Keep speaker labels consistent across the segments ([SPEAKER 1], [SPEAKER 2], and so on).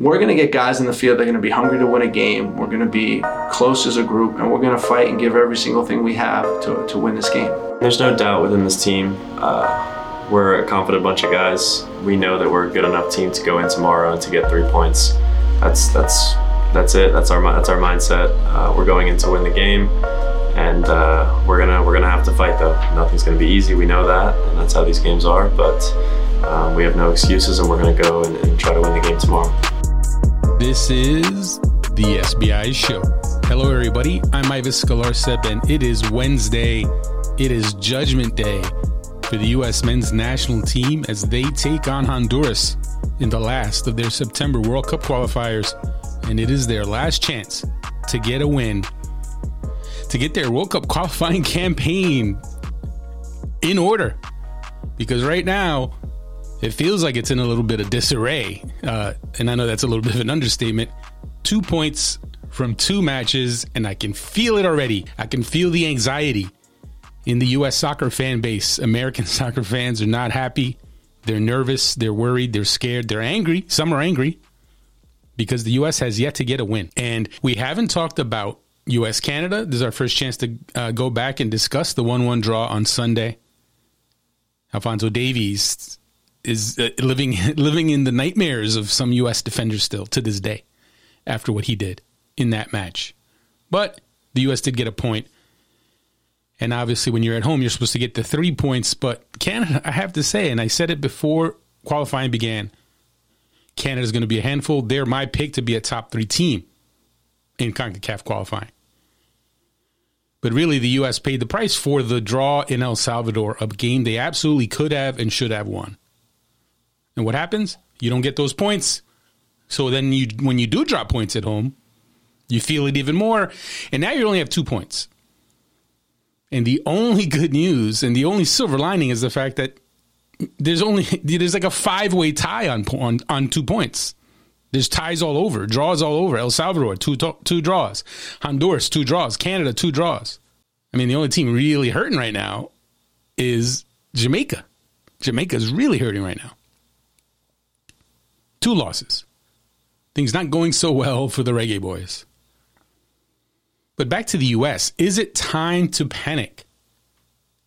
[SPEAKER 1] we're going to get guys in the field that are going to be hungry to win a game. We're going to be close as a group, and we're going to fight and give every single thing we have to, to win this game.
[SPEAKER 2] There's no doubt within this team. Uh, we're a confident bunch of guys. We know that we're a good enough team to go in tomorrow and to get three points. That's that's that's it. That's our that's our mindset. Uh, we're going in to win the game, and uh, we're gonna we're gonna have to fight though. Nothing's gonna be easy. We know that, and that's how these games are. But um, we have no excuses, and we're gonna go and, and try to win the game tomorrow.
[SPEAKER 3] This is the SBI Show. Hello, everybody. I'm Ives Galarcep, and it is Wednesday. It is Judgment Day for the U.S. men's national team as they take on Honduras in the last of their September World Cup qualifiers. And it is their last chance to get a win, to get their World Cup qualifying campaign in order. Because right now, it feels like it's in a little bit of disarray. Uh, and I know that's a little bit of an understatement. Two points from two matches, and I can feel it already. I can feel the anxiety in the U.S. soccer fan base. American soccer fans are not happy. They're nervous. They're worried. They're scared. They're angry. Some are angry because the U.S. has yet to get a win. And we haven't talked about U.S. Canada. This is our first chance to uh, go back and discuss the 1 1 draw on Sunday. Alphonso Davies is uh, living living in the nightmares of some U.S. defenders still to this day after what he did in that match. But the U.S. did get a point. And obviously, when you're at home, you're supposed to get the three points. But Canada, I have to say, and I said it before qualifying began, Canada's going to be a handful. They're my pick to be a top three team in CONCACAF qualifying. But really, the U.S. paid the price for the draw in El Salvador, a game they absolutely could have and should have won. And what happens? You don't get those points. So then you when you do drop points at home, you feel it even more. And now you only have two points. And the only good news and the only silver lining is the fact that there's only there's like a five way tie on, on on two points. There's ties all over, draws all over. El Salvador two two draws, Honduras two draws, Canada two draws. I mean, the only team really hurting right now is Jamaica. Jamaica's really hurting right now two losses. Things not going so well for the Reggae Boys. But back to the U.S., is it time to panic?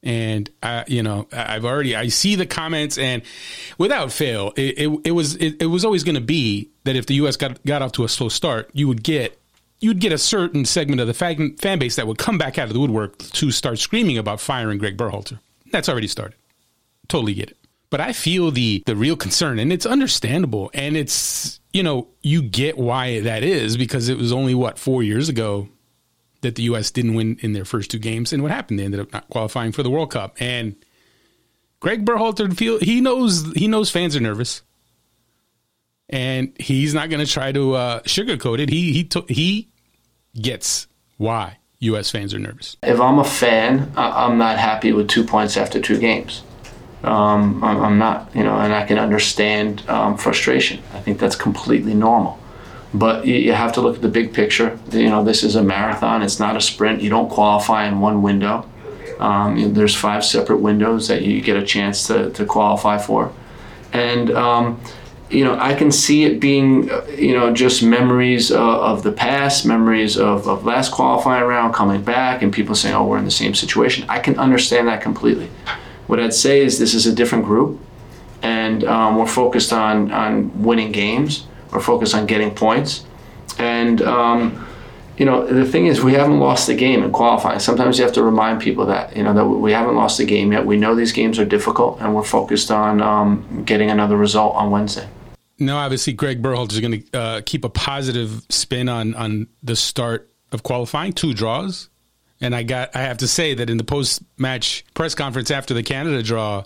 [SPEAKER 3] And uh, you know, I've already I see the comments, and without fail, it, it, it was it, it was always going to be that if the U.S. got got off to a slow start, you would get you'd get a certain segment of the fan, fan base that would come back out of the woodwork to start screaming about firing Greg Berhalter. That's already started. Totally get it but I feel the the real concern, and it's understandable, and it's you know you get why that is because it was only what four years ago that the U.S. didn't win in their first two games, and what happened? They ended up not qualifying for the World Cup, and Greg Berhalter feel he knows he knows fans are nervous, and he's not going to try to uh, sugarcoat it. He he he gets why U.S. fans are nervous.
[SPEAKER 1] If I'm a fan, I'm not happy with two points after two games um, I'm not, you know, and I can understand um, frustration. I think that's completely normal. But you, have to look at the big picture. You know, this is a marathon. It's not a sprint. You don't qualify in one window. Um, you know, there's five separate windows that you get a chance to, to qualify for, and um, you know, I can see it being, you know, just memories of, of the past, memories of, of last qualifying round coming back, and people saying, "Oh, we're in the same situation." I can understand that completely. What I'd say is this is a different group, and um, we're focused on on winning games. We're focused on getting points, and um, you know the thing is we haven't lost the game in qualifying. Sometimes you have to remind people that you know that we haven't lost the game yet. We know these games are difficult, and we're focused on um, getting another result on Wednesday.
[SPEAKER 3] No, obviously, Greg Berhalter is going to uh, keep a positive spin on on the start of qualifying. Two draws, and I got I have to say that in the post match press conference after the Canada draw,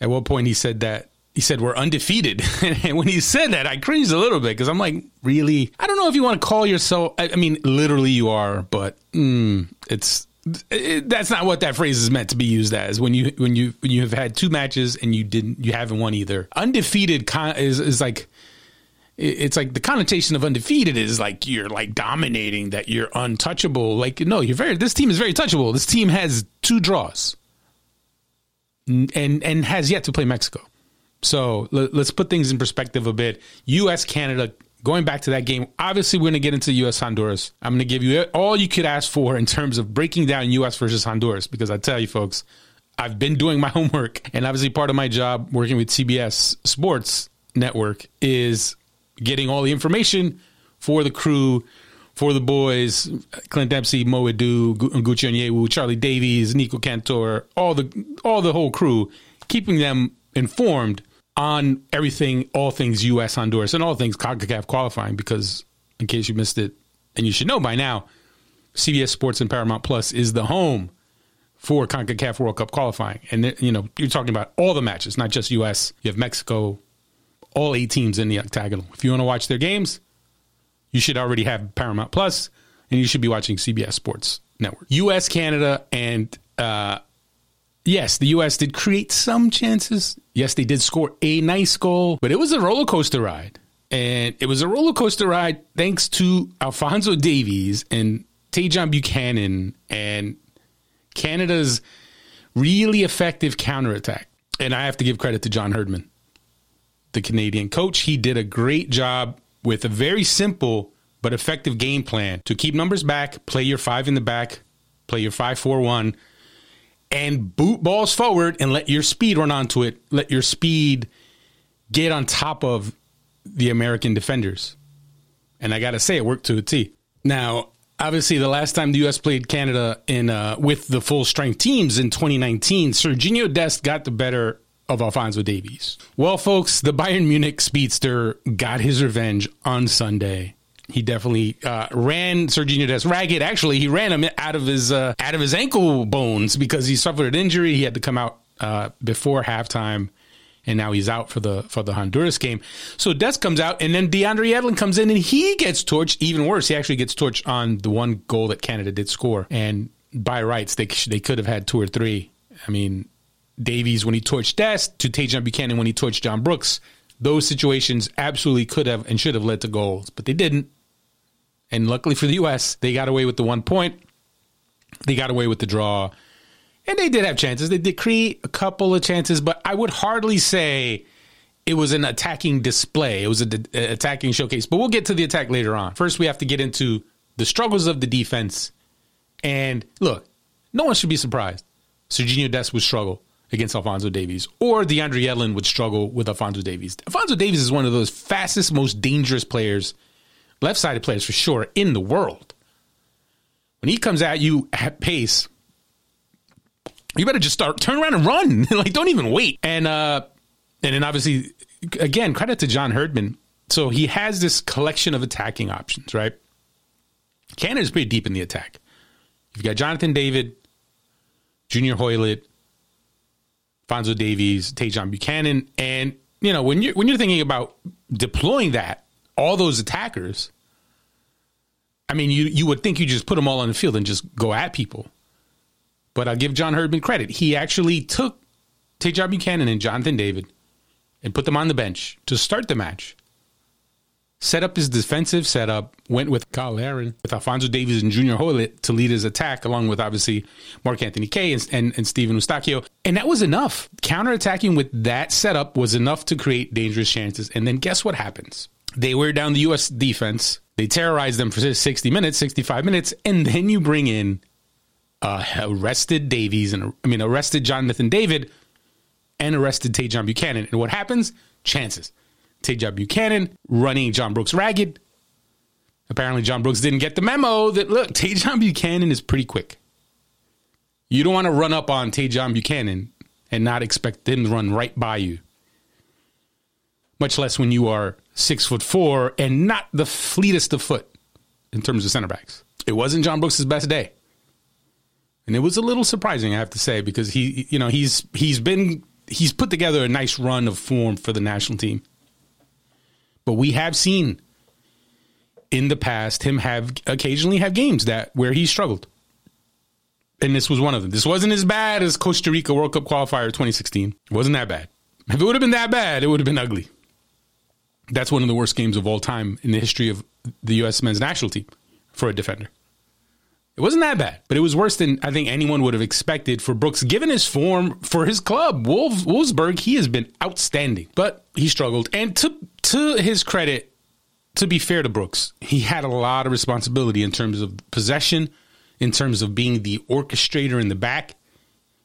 [SPEAKER 3] at one point he said that he said we're undefeated. and when he said that, I cringed a little bit because I'm like, really? I don't know if you want to call yourself. I, I mean, literally you are, but mm, it's it, that's not what that phrase is meant to be used as. When you when you when you have had two matches and you didn't you haven't won either. Undefeated con- is is like it's like the connotation of undefeated is like you're like dominating that you're untouchable like no you're very this team is very touchable this team has two draws and and has yet to play mexico So let, us put things in perspective a bit. U.S. Canada. Going back to that game, obviously we're going to get into U.S. Honduras. I'm going to give you all you could ask for in terms of breaking down U.S. versus Honduras because I tell you, folks, I've been doing my homework, and obviously part of my job working with CBS Sports Network is getting all the information for the crew, for the boys, Clint Dempsey, Mo Edu, Gucci Onyewu, Charlie Davies, Nico Cantor, all the all the whole crew, keeping them informed on everything, all things U.S. Honduras, and all things CONCACAF qualifying. Because in case you missed it, and you should know by now, CBS Sports and Paramount Plus is the home for CONCACAF World Cup qualifying. And you know, you're talking about all the matches, not just U.S. You have Mexico, all eight teams in the octagonal. If you want to watch their games, you should already have Paramount Plus, and you should be watching CBS Sports Network. U.S., Canada, and uh, yes, the U.S. did create some chances. Yes, they did score a nice goal, but it was a roller coaster ride. And it was a roller coaster ride thanks to Alphonso Davies and Tajon Buchanan and Canada's really effective counterattack. And I have to give credit to John Herdman, the Canadian coach. He did a great job with a very simple but effective game plan to keep numbers back, play your five in the back, play your five four one, and boot balls forward and let your speed run onto it. Let your speed get on top of the American defenders. And I got to say, it worked to a T. Now, obviously, the last time the U.S. played Canada in uh, with the full strength teams in 2019, Serginho Dest got the better of Alphonso Davies. Well, folks, the Bayern Munich speedster got his revenge on Sunday. He definitely uh, ran Sergio Dest ragged. Actually, he ran him out of his uh, out of his ankle bones because he suffered an injury. He had to come out uh, before halftime, and now he's out for the for the Honduras game. So Dest comes out, and then DeAndre Yedlin comes in, and he gets torched. Even worse, he actually gets torched on the one goal that Canada did score. And by rights, they they could have had two or three. I mean, Davies when he torched Dest to Tajon Buchanan when he torched John Brooks. Those situations absolutely could have and should have led to goals, but they didn't. And luckily for the U.S., they got away with the one point. They got away with the draw. And they did have chances. They did create a couple of chances, but I would hardly say it was an attacking display. It was an attacking showcase. But we'll get to the attack later on. First, we have to get into the struggles of the defense. And look, no one should be surprised. Serginho Dest would struggle against Alphonso Davies, or DeAndre Yedlin would struggle with Alphonso Davies. Alphonso Davies is one of those fastest, most dangerous players, left sided players for sure, in the world. When he comes at you at pace, you better just start, turn around and run. like, don't even wait. And, uh, and then obviously, again, credit to John Herdman. So he has this collection of attacking options, right? Canada's pretty deep in the attack. You've got Jonathan David, Junior Hoilett, Fonzo Davies, Tajon Buchanan, and you know when you're when you're thinking about deploying that, all those attackers. I mean, you you would think you just put them all on the field and just go at people. But I'll give John Herdman credit. He actually took Tajon Buchanan and Jonathan David and put them on the bench to start the match set up his defensive setup, went with Cyle Larin, with Alfonso Davies and Junior Hoilett to lead his attack, along with obviously Mark-Anthony Kaye and, and, and Stephen Eustaquio. And that was enough. Counterattacking with that setup was enough to create dangerous chances. And then guess what happens? They wear down the U.S. defense. They terrorize them for 60 minutes, 65 minutes, and then you bring in uh, arrested Davies and I mean arrested Jonathan David and arrested Tajon Buchanan. And what happens? Chances. Tajon Buchanan running John Brooks ragged. Apparently, John Brooks didn't get the memo that look, Tajon Buchanan is pretty quick. You don't want to run up on Tajon Buchanan and not expect him to run right by you. Much less when you are six foot four and not the fleetest of foot in terms of center backs. It wasn't John Brooks' best day. And it was a little surprising, I have to say, because he, you know, he's he's been he's put together a nice run of form for the national team. But we have seen in the past him have occasionally have games that where he struggled. And this was one of them. This wasn't as bad as Costa Rica World Cup qualifier 2016. It wasn't that bad. If it would have been that bad, it would have been ugly. That's one of the worst games of all time in the history of the U.S. men's national team for a defender. It wasn't that bad, but it was worse than I think anyone would have expected for Brooks, given his form for his club. Wolves, Wolfsburg, he has been outstanding, but he struggled. And to to his credit, to be fair to Brooks, he had a lot of responsibility in terms of possession, in terms of being the orchestrator in the back.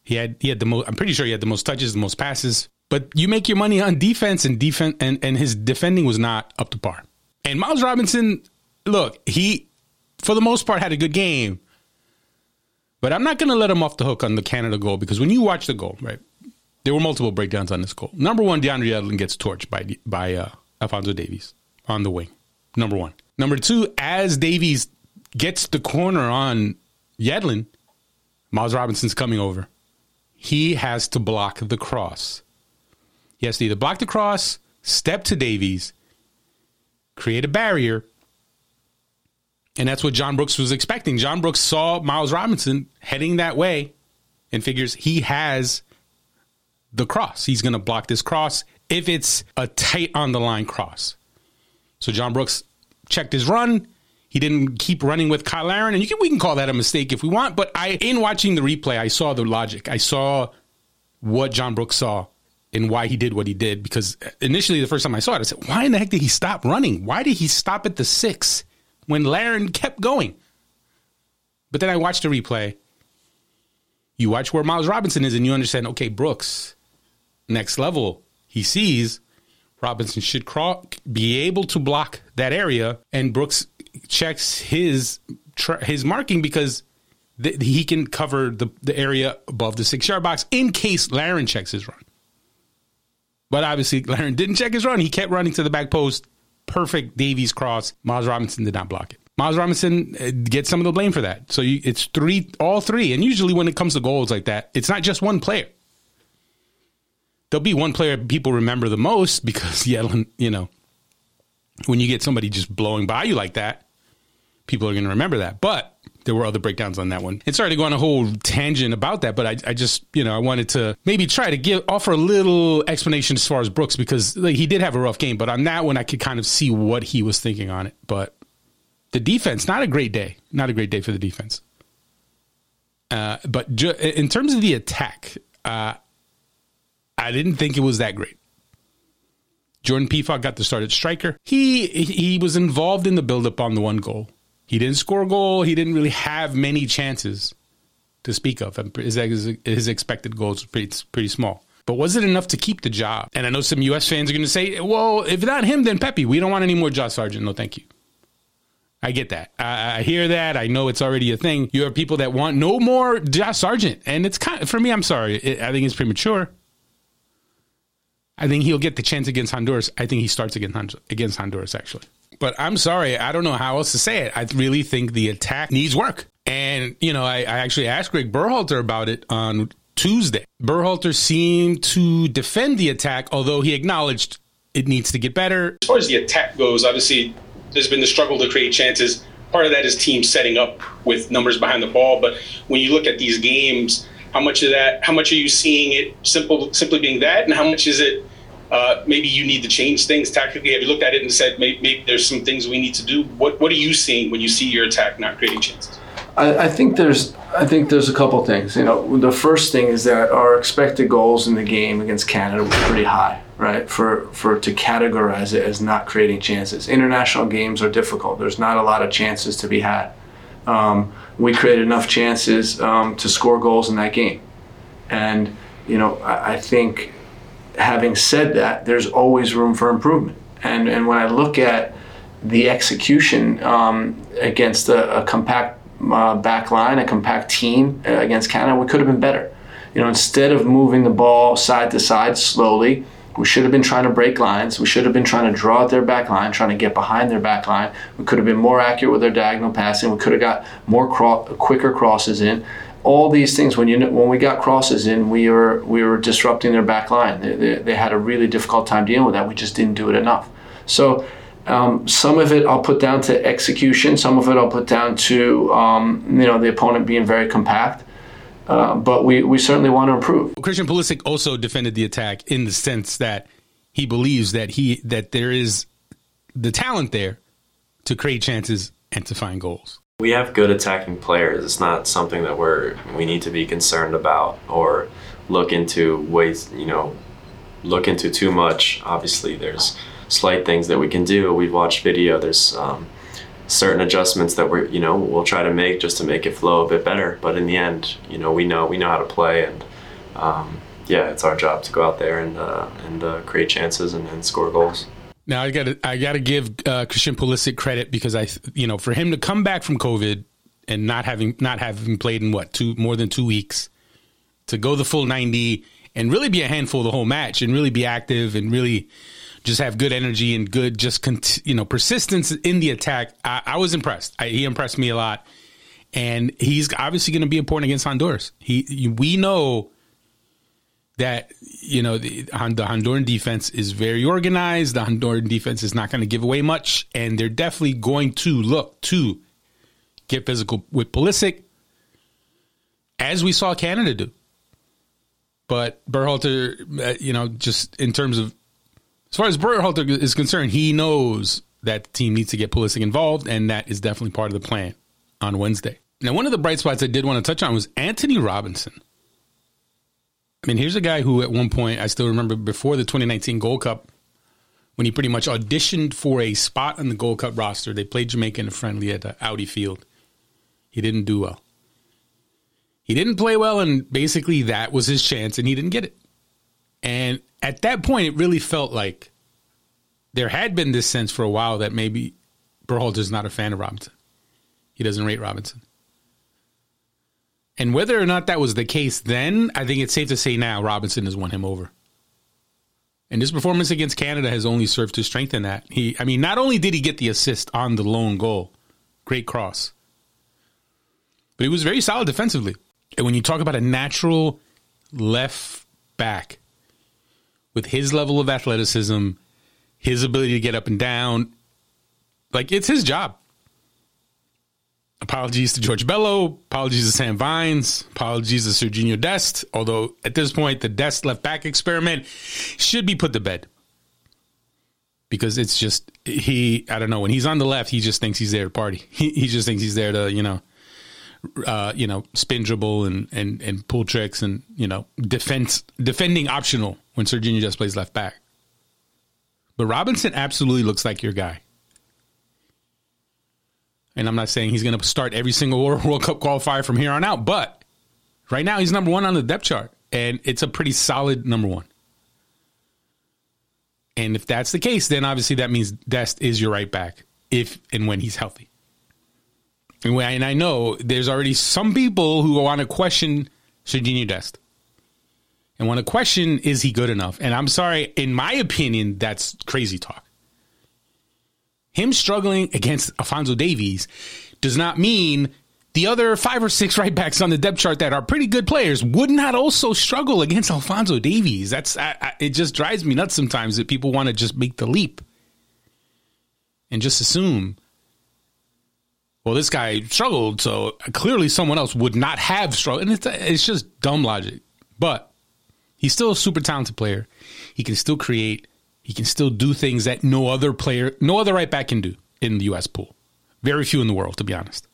[SPEAKER 3] He had he had the most. I'm pretty sure he had the most touches, the most passes. But you make your money on defense, and defense, and and his defending was not up to par. And Miles Robinson, look, he for the most part had a good game. But I'm not going to let him off the hook on the Canada goal because when you watch the goal, right, there were multiple breakdowns on this goal. Number one, DeAndre Yedlin gets torched by by uh, Alphonso Davies on the wing. Number one. Number two, as Davies gets the corner on Yedlin, Miles Robinson's coming over. He has to block the cross. He has to either block the cross, step to Davies, create a barrier, and that's what John Brooks was expecting. John Brooks saw Miles Robinson heading that way and figures he has the cross. He's going to block this cross if it's a tight on the line cross. So John Brooks checked his run. He didn't keep running with Cyle Larin, and can we can call that a mistake if we want. But I, in watching the replay, I saw the logic. I saw what John Brooks saw and why he did what he did. Because initially, the first time I saw it, I said, "Why in the heck did he stop running? Why did he stop at the six when Larin kept going?" But then I watched the replay. You watch where Miles Robinson is, and you understand. Okay, Brooks, next level. He sees Robinson should be able to block that area, and Brooks checks his his marking because th- he can cover the, the area above the six yard box in case Larin checks his run. But obviously, Larin didn't check his run. He kept running to the back post. Perfect Davies cross. Miles Robinson did not block it. Miles Robinson uh, gets some of the blame for that. So you, it's three, all three. And usually when it comes to goals like that, it's not just one player there'll be one player people remember the most because Yedlin, you know, when you get somebody just blowing by you like that, people are going to remember that. But there were other breakdowns on that one. And sorry to go on a whole tangent about that, but I, I just, you know, I wanted to maybe try to give offer a little explanation as far as Brooks because like, he did have a rough game, but on that one I could kind of see what he was thinking on it. But the defense, not a great day, not a great day for the defense. Uh, but ju- in terms of the attack, uh, I didn't think it was that great. Jordan Pefok got the start at striker. He he was involved in the buildup on the one goal. He didn't score a goal. He didn't really have many chances to speak of. His, his expected goals were pretty, pretty small. But was it enough to keep the job? And I know some U.S. fans are going to say, well, if not him, then Pepi. We don't want any more Josh Sargent. No, thank you. I get that. I, I, hear that. I know it's already a thing. You have people that want no more Josh Sargent. And it's kind of, for me, I'm sorry. It, I think it's premature. I think he'll get the chance against Honduras. I think he starts against against Honduras actually. But I'm sorry, I don't know how else to say it. I really think the attack needs work. And you know, I, I actually asked Greg Berhalter about it on Tuesday. Berhalter seemed to defend the attack, although he acknowledged it needs to get better.
[SPEAKER 4] As far as the attack goes, obviously there's been the struggle to create chances. Part of that is teams setting up with numbers behind the ball. But when you look at these games, how much of that? How much are you seeing it simple, simply being that, and how much is it uh, maybe you need to change things tactically? Have you looked at it and said maybe, maybe, there's some things we need to do? What What are you seeing when you see your attack not creating chances?
[SPEAKER 1] I, I think there's I think there's a couple things. You know, the first thing is that our expected goals in the game against Canada were pretty high, right? For for to categorize it as not creating chances. International games are difficult. There's not a lot of chances to be had. Um, we created enough chances um, to score goals in that game, and you know I, I think having said that, there's always room for improvement. And and when I look at the execution um, against a, a compact uh, back line, a compact team uh, against Canada, we could have been better. You know, instead of moving the ball side to side slowly, we should have been trying to break lines. We should have been trying to draw out their back line, trying to get behind their back line. We could have been more accurate with their diagonal passing. We could have got more cro- quicker crosses in all these things when you when we got crosses in we were we were disrupting their back line they, they, they had a really difficult time dealing with that. We just didn't do it enough. So um, some of it I'll put down to execution some of it I'll put down to um, you know the opponent being very compact. Uh, but we, we certainly want to improve.
[SPEAKER 3] Christian Pulisic also defended the attack in the sense that he believes that he that there is the talent there to create chances and to find goals
[SPEAKER 2] We have good attacking players. It's not something that we're we need to be concerned about or look into ways, you know, look into too much. Obviously, there's slight things that we can do. We've watched video. There's um, certain adjustments that we're, you know, we'll try to make just to make it flow a bit better. But in the end, you know, we know we know how to play, and um, yeah, it's our job to go out there and uh, and uh, create chances and, and score goals.
[SPEAKER 3] Now I got to I got to give uh, Christian Pulisic credit because I you know for him to come back from COVID and not having not having played in what two more than two weeks to go the full ninety and really be a handful the whole match and really be active and really just have good energy and good just you know persistence in the attack. I, I was impressed. I, he impressed me a lot, and he's obviously going to be important against Honduras. He we know that you know the, the Honduran defense is very organized. The Honduran defense is not going to give away much, and they're definitely going to look to get physical with Pulisic, as we saw Canada do. But Berhalter, uh, you know, just in terms of as far as Berhalter is concerned, he knows that the team needs to get Pulisic involved, and that is definitely part of the plan on Wednesday. Now, one of the bright spots I did want to touch on was Anthony Robinson. I mean, here's a guy who, at one point, I still remember before the 2019 Gold Cup, when he pretty much auditioned for a spot on the Gold Cup roster. They played Jamaica in a friendly at the Audi Field. He didn't do well. He didn't play well, and basically that was his chance, and he didn't get it. And at that point, it really felt like there had been this sense for a while that maybe Berhalter's not a fan of Robinson. He doesn't rate Robinson. And whether or not that was the case then, I think it's safe to say now Robinson has won him over. And his performance against Canada has only served to strengthen that. He I mean, not only did he get the assist on the lone goal, great cross. But he was very solid defensively. And when you talk about a natural left back with his level of athleticism, his ability to get up and down, like it's his job. Apologies to George Bello. Apologies to Sam Vines. Apologies to Serginho Dest. Although at this point, the Dest left back experiment should be put to bed because it's just he. I don't know when he's on the left, he just thinks he's there to party. He, he just thinks he's there to you know, uh, you know, spin dribble and and and pull tricks and you know defense defending optional when Serginho just plays left back. But Robinson absolutely looks like your guy. And I'm not saying he's going to start every single World Cup qualifier from here on out, but right now he's number one on the depth chart, and it's a pretty solid number one. And if that's the case, then obviously that means Dest is your right back if and when he's healthy. And, I know there's already some people who want to question Serginho Dest and want to question is he good enough? And I'm sorry, in my opinion, that's crazy talk him struggling against Alphonso Davies does not mean the other five or six right backs on the depth chart that are pretty good players would not also struggle against Alphonso Davies. That's I, I, it. Just drives me nuts sometimes that people want to just make the leap and just assume. Well, this guy struggled, so clearly someone else would not have struggled, and it's it's just dumb logic. But he's still a super talented player. He can still create. He can still do things that no other player, no other right back can do in the U.S. pool. Very few in the world, to be honest.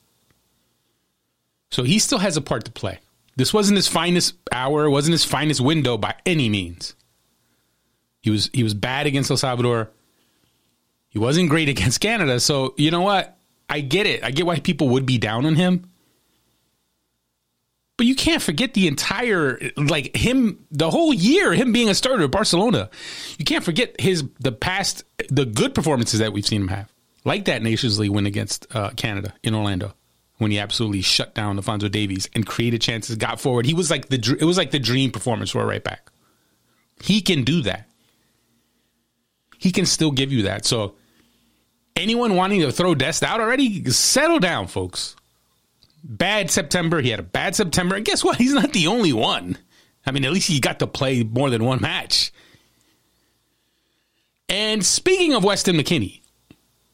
[SPEAKER 3] So he still has a part to play. This wasn't his finest hour, wasn't his finest window by any means. He was he was bad against El Salvador. He wasn't great against Canada. So you know what? I get it. I get why people would be down on him. But you can't forget the entire like him the whole year him being a starter at Barcelona. You can't forget his the past the good performances that we've seen him have. Like that Nations League win against uh, Canada in Orlando when he absolutely shut down Alphonso Davies and created chances, got forward. He was like the it was like the dream performance for a right back. He can do that. He can still give you that. So anyone wanting to throw Dest out already, settle down, folks bad September. He had a bad September. And guess what? He's not the only one. I mean, at least he got to play more than one match. And speaking of Weston McKennie,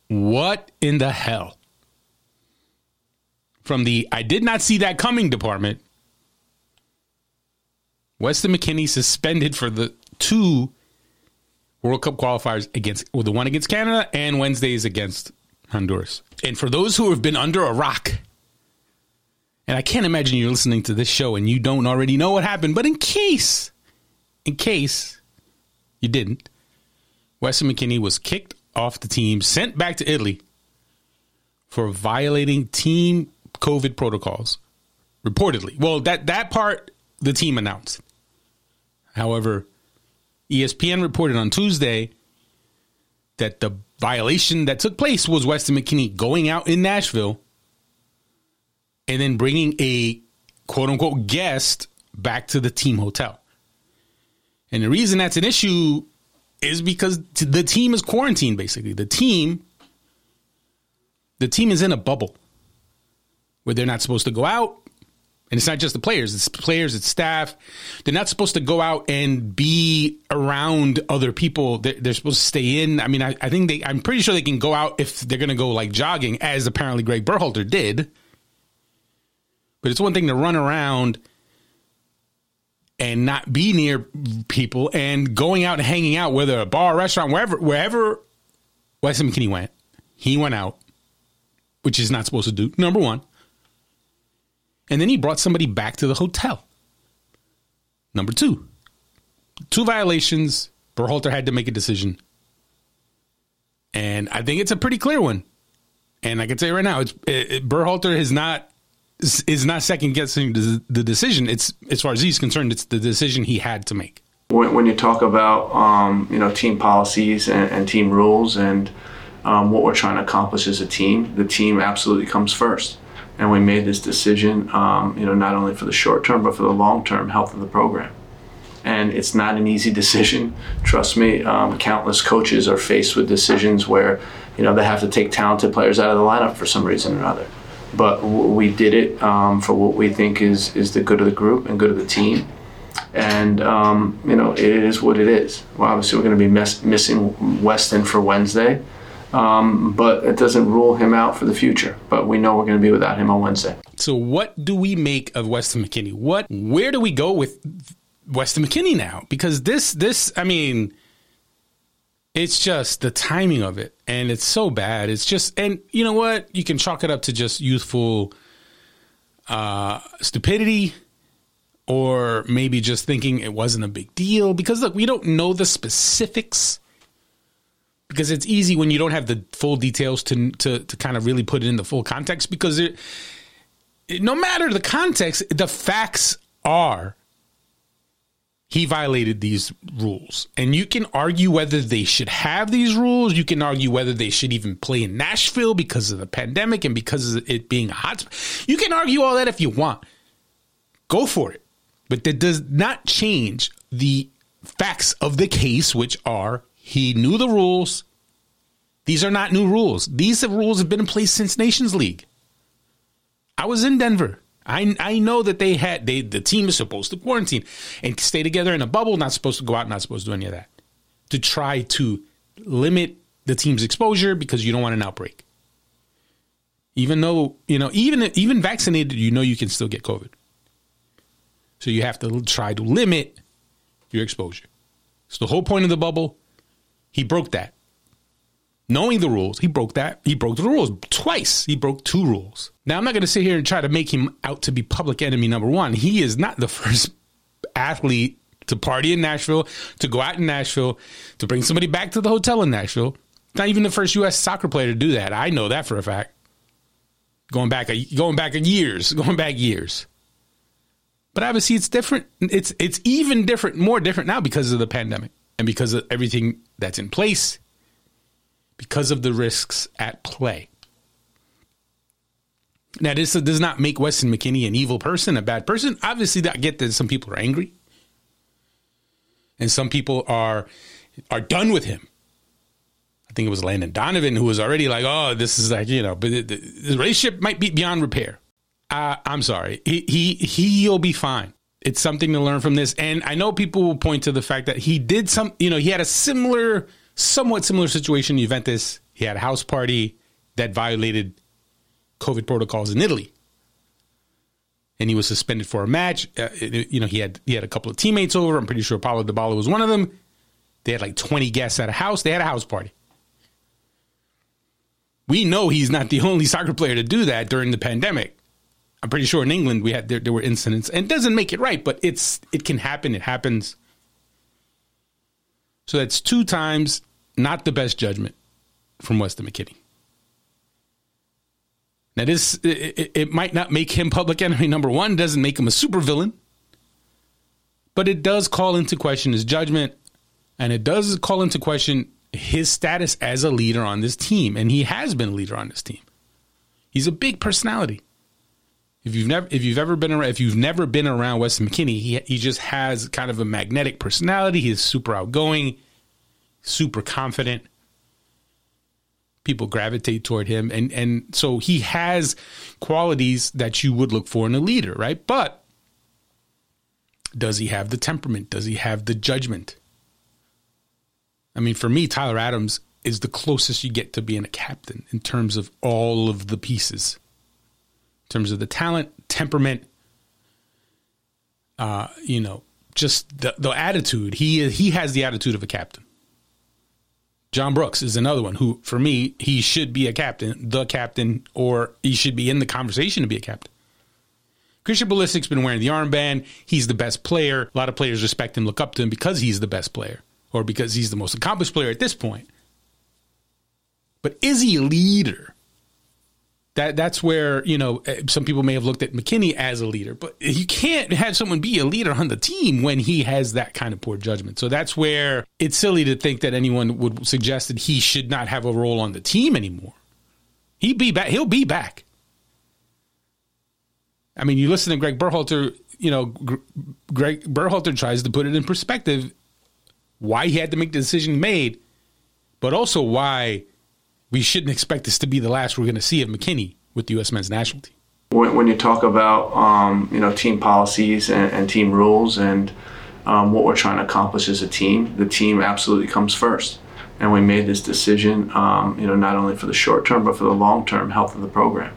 [SPEAKER 3] what in the hell? From the I did not see that coming department, Weston McKennie suspended for the two World Cup qualifiers against well, the one against Canada and Wednesdays against Honduras. And for those who have been under a rock, and I can't imagine you're listening to this show and you don't already know what happened, but in case, in case you didn't, Weston McKennie was kicked off the team, sent back to Italy for violating team COVID protocols. Reportedly. Well, that, that part the team announced. However, ESPN reported on Tuesday that the violation that took place was Weston McKennie going out in Nashville and then bringing a quote unquote guest back to the team hotel. And the reason that's an issue is because the team is quarantined basically. The team the team is in a bubble where they're not supposed to go out. And it's not just the players, it's players, it's staff. They're not supposed to go out and be around other people. They're, they're supposed to stay in. I mean, I, I, think they, I'm pretty sure they can go out if they're going to go like jogging, as apparently Greg Berhalter did. But it's one thing to run around and not be near people and going out and hanging out, whether a bar, restaurant, wherever, wherever Weston McKennie went, he went out, which he's not supposed to do. Number one. And then he brought somebody back to the hotel. Number two, two violations. Berhalter had to make a decision. And I think it's a pretty clear one. And I can tell you right now, it's it, it, Berhalter has not is not second guessing the decision. It's as far as he's concerned, it's the decision he had to make.
[SPEAKER 1] When, when you talk about um, you know team policies and, and team rules and um, what we're trying to accomplish as a team, the team absolutely comes first. And we made this decision, um, you know, not only for the short term but for the long term health of the program. And it's not an easy decision. Trust me, um, countless coaches are faced with decisions where you know they have to take talented players out of the lineup for some reason or another but we did it um, for what we think is is the good of the group and good of the team. And um, you know, it is what it is. Well, obviously, we're going to be mess- missing Weston for Wednesday, um, but it doesn't rule him out for the future. But we know we're going to be without him on Wednesday.
[SPEAKER 3] So, what do we make of Weston McKennie? What, where do we go with Weston McKennie now? Because this, this, I mean it's just the timing of it, and it's so bad. It's just, and you know what? You can chalk it up to just youthful uh, stupidity, or maybe just thinking it wasn't a big deal. Because look, we don't know the specifics. Because it's easy when you don't have the full details to to to kind of really put it in the full context. Because it, no matter the context, the facts are he violated these rules. And you can argue whether they should have these rules. You can argue whether they should even play in Nashville because of the pandemic and because of it being a hot. You can argue all that if you want. Go for it. But that does not change the facts of the case, which are he knew the rules. These are not new rules. These rules have been in place since Nations League. I was in Denver. I I know that they had they the team is supposed to quarantine and stay together in a bubble, not supposed to go out, not supposed to do any of that. To try to limit the team's exposure because you don't want an outbreak. Even though, you know, even even vaccinated, you know you can still get COVID. So you have to try to limit your exposure. It's the whole point of the bubble. He broke that. Knowing the rules, he broke that. He broke the rules twice. He broke two rules. Now, I'm not going to sit here and try to make him out to be public enemy number one. He is not the first athlete to party in Nashville, to go out in Nashville, to bring somebody back to the hotel in Nashville. Not even the first U.S. soccer player to do that. I know that for a fact. Going back, a, going back years, going back years. But obviously, it's different. It's it's even different, more different now because of the pandemic and because of everything that's in place because of the risks at play. Now, this does not make Weston McKennie an evil person, a bad person. Obviously, I get that some people are angry, and some people are are done with him. I think it was Landon Donovan who was already like, "Oh, this is like you know," but the, the relationship might be beyond repair. Uh, I'm sorry, he he he'll be fine. It's something to learn from this, and I know people will point to the fact that he did some. You know, he had a similar somewhat similar situation Juventus. He had a house party that violated COVID protocols in Italy, and he was suspended for a match. Uh, you know, he had he had a couple of teammates over. I'm pretty sure Paulo Dybala was one of them. They had like 20 guests at a house. They had a house party. We We know he's not the only soccer player to do that during the pandemic. I'm pretty sure in England we had there, there were incidents, and it doesn't make it right, but it's it can happen. It happens. So that's two times not the best judgment from Weston McKennie. Now this it, it might not make him public enemy number one, doesn't make him a supervillain, but it does call into question his judgment, and it does call into question his status as a leader on this team, and he has been a leader on this team. He's a big personality. If you've never if you've ever been around if you've never been around Weston McKennie, he he just has kind of a magnetic personality. He's super outgoing, super confident. People gravitate toward him and and so he has qualities that you would look for in a leader, right? But does he have the temperament? Does he have the judgment? I mean, for me, Tyler Adams is the closest you get to being a captain in terms of all of the pieces terms of the talent, temperament, uh, you know, just the, the attitude. He he has the attitude of a captain. John Brooks is another one who, for me, he should be a captain, the captain, or he should be in the conversation to be a captain. Christian Pulisic's been wearing the armband. He's the best player. A lot of players respect him, look up to him because he's the best player, or because he's the most accomplished player at this point. But is he a leader? That that's where you know eh, some people may have looked at McKennie as a leader, but you can't have someone be a leader on the team when he has that kind of poor judgment. So that's where it's silly to think that anyone would suggest that he should not have a role on the team anymore. He be back. He'll be back. I mean, you listen to Greg Berhalter. You know, Greg Berhalter tries to put it in perspective why he had to make the decision made, but also why we shouldn't expect this to be the last we're going to see of McKennie with the U.S. men's national team.
[SPEAKER 1] When, when you talk about um, you know team policies and, and team rules and um, what we're trying to accomplish as a team, the team absolutely comes first. And we made this decision, um, you know, not only for the short term but for the long term health of the program.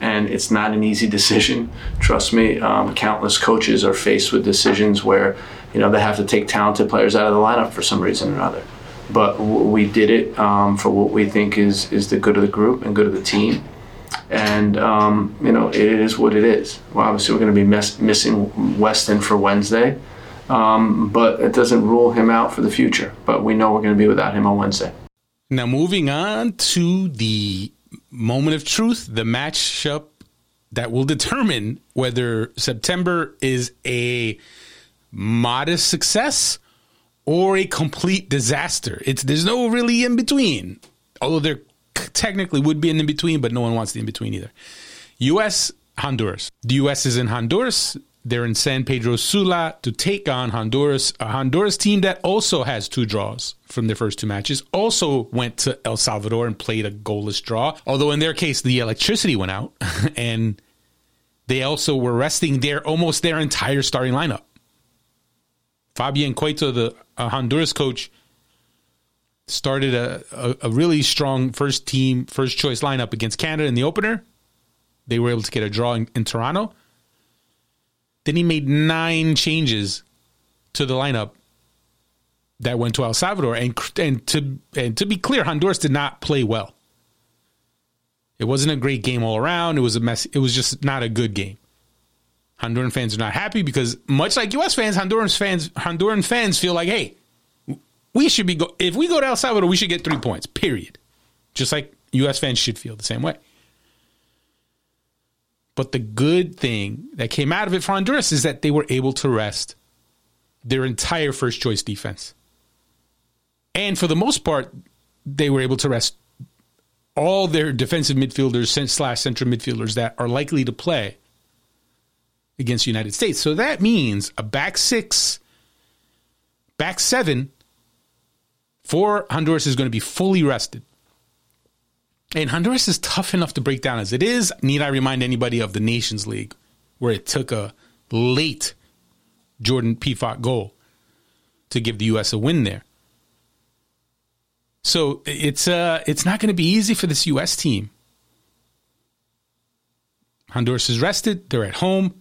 [SPEAKER 1] And it's not an easy decision. Trust me, um, countless coaches are faced with decisions where, you know, they have to take talented players out of the lineup for some reason or another but we did it um, for what we think is is the good of the group and good of the team. And um, you know, it is what it is. Well, obviously, we're going to be mess- missing Weston for Wednesday, um, but it doesn't rule him out for the future. But we know we're going to be without him on Wednesday.
[SPEAKER 3] Now, moving on to the moment of truth, the matchup that will determine whether September is a modest success or a complete disaster. It's there's no really in between. Although there technically would be an in between, but no one wants the in between either. U.S. Honduras. The U.S. is in Honduras. They're in San Pedro Sula to take on Honduras, a Honduras team that also has two draws from their first two matches. Also went to El Salvador and played a goalless draw. Although in their case, the electricity went out, and they also were resting their almost their entire starting lineup. Fabian Coito, the uh, Honduras coach, started a, a, a, really strong first team, first choice lineup against Canada in the opener. They were able to get a draw in, in Toronto. Then he made nine changes to the lineup that went to El Salvador, and and to and to be clear, Honduras did not play well. It wasn't a great game all around. It was a mess. It was just not a good game. Honduran fans are not happy because much like U.S. fans, Honduran fans Honduran fans feel like, hey, we should be go- if we go to El Salvador, we should get three points. Period. Just like U.S. fans should feel the same way. But the good thing that came out of it for Honduras is that they were able to rest their entire first choice defense. And for the most part, they were able to rest all their defensive midfielders slash central midfielders that are likely to play against the United States. So that means a back six, back seven for Honduras is going to be fully rested. And Honduras is tough enough to break down as it is. Need I remind anybody of the Nations League, where it took a late Jordan Pefok goal to give the U.S. a win there. So it's uh, it's not going to be easy for this U.S. team. Honduras is rested. They're at home.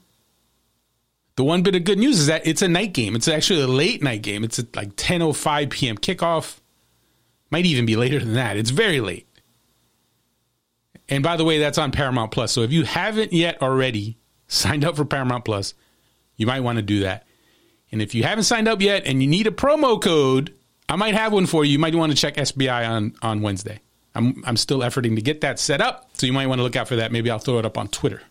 [SPEAKER 3] The one bit of good news is that it's a night game. It's actually a late night game. It's like 10:05 p.m. kickoff. Might even be later than that. It's very late. And by the way, that's on Paramount Plus. So if you haven't yet already signed up for Paramount Plus, you might want to do that. And if you haven't signed up yet and you need a promo code, I might have one for you. You might want to check SBI on, on Wednesday. I'm, I'm still efforting to get that set up. So you might want to look out for that. Maybe I'll throw it up on Twitter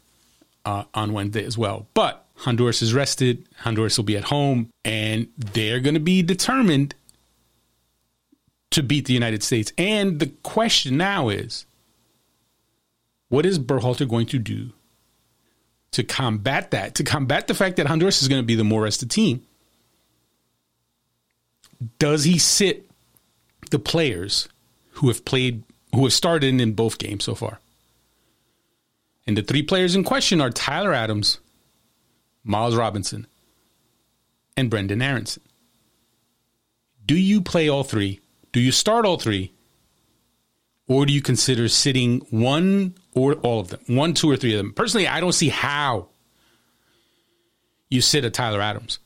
[SPEAKER 3] uh, on Wednesday as well. But Honduras is rested. Honduras will be at home and they're going to be determined to beat the United States. And the question now is what is Berhalter going to do to combat that, to combat the fact that Honduras is going to be the more rested team? Does he sit the players who have played, who have started in both games so far? And the three players in question are Tyler Adams, Miles Robinson, and Brendan Aaronson. Do you play all three? Do you start all three? Or do you consider sitting one or all of them? One, two, or three of them? Personally, I don't see how you sit a Tyler Adams.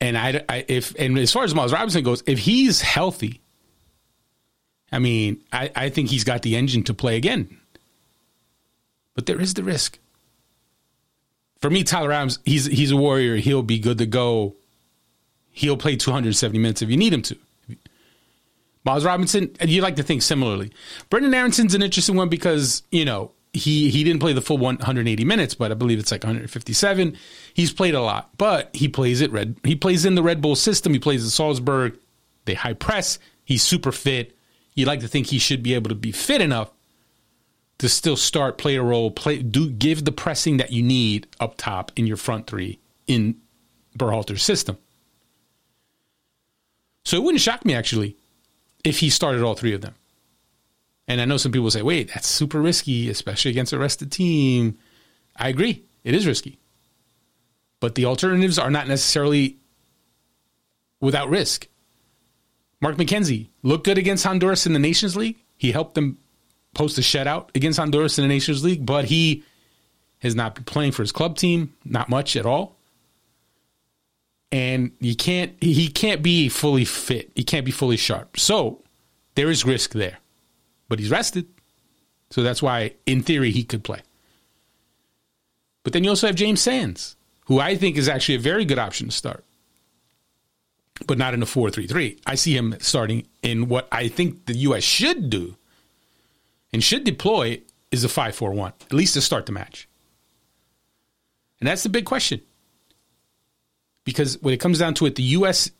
[SPEAKER 3] And I, I, if and as far as Miles Robinson goes, if he's healthy, I mean, I, I think he's got the engine to play again. But there is the risk. For me, Tyler Adams, he's he's a warrior. He'll be good to go. He'll play 270 minutes if you need him to. Miles Robinson, you like to think similarly. Brendan Aaronson's an interesting one because, you know, he he didn't play the full 180 minutes, but I believe it's like 157. He's played a lot, but he plays it red. He plays in the Red Bull system. He plays in Salzburg. They high press. He's super fit. You like to think he should be able to be fit enough to still start, play a role, play do give the pressing that you need up top in your front three in Berhalter's system. So it wouldn't shock me actually if he started all three of them. And I know some people say, wait, that's super risky, especially against a rested team. I agree. It is risky. But the alternatives are not necessarily without risk. Mark McKenzie looked good against Honduras in the Nations League. He helped them post a shutout against Honduras in the Nations League, but he has not been playing for his club team, not much at all. And you can't he can't be fully fit. He can't be fully sharp. So there is risk there but he's rested. So that's why, in theory, he could play. But then you also have James Sands, who I think is actually a very good option to start, but not in a 4 3 3. I see him starting in what I think the U.S. should do and should deploy is a 5 4 1, at least to start the match. And that's the big question. Because when it comes down to it, the U.S.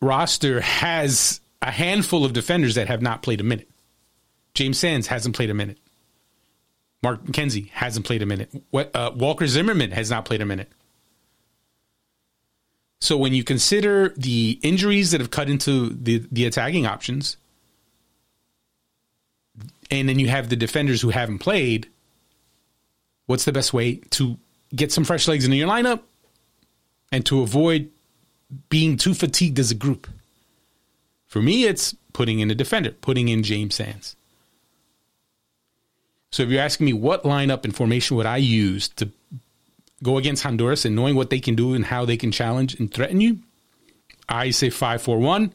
[SPEAKER 3] roster has a handful of defenders that have not played a minute. James Sands hasn't played a minute. Mark McKenzie hasn't played a minute. Uh, Walker Zimmerman has not played a minute. So when you consider the injuries that have cut into the, the attacking options, and then you have the defenders who haven't played, what's the best way to get some fresh legs into your lineup and to avoid being too fatigued as a group? For me, it's putting in a defender, putting in James Sands. So if you're asking me what lineup and formation would I use to go against Honduras and knowing what they can do and how they can challenge and threaten you, I say five four one,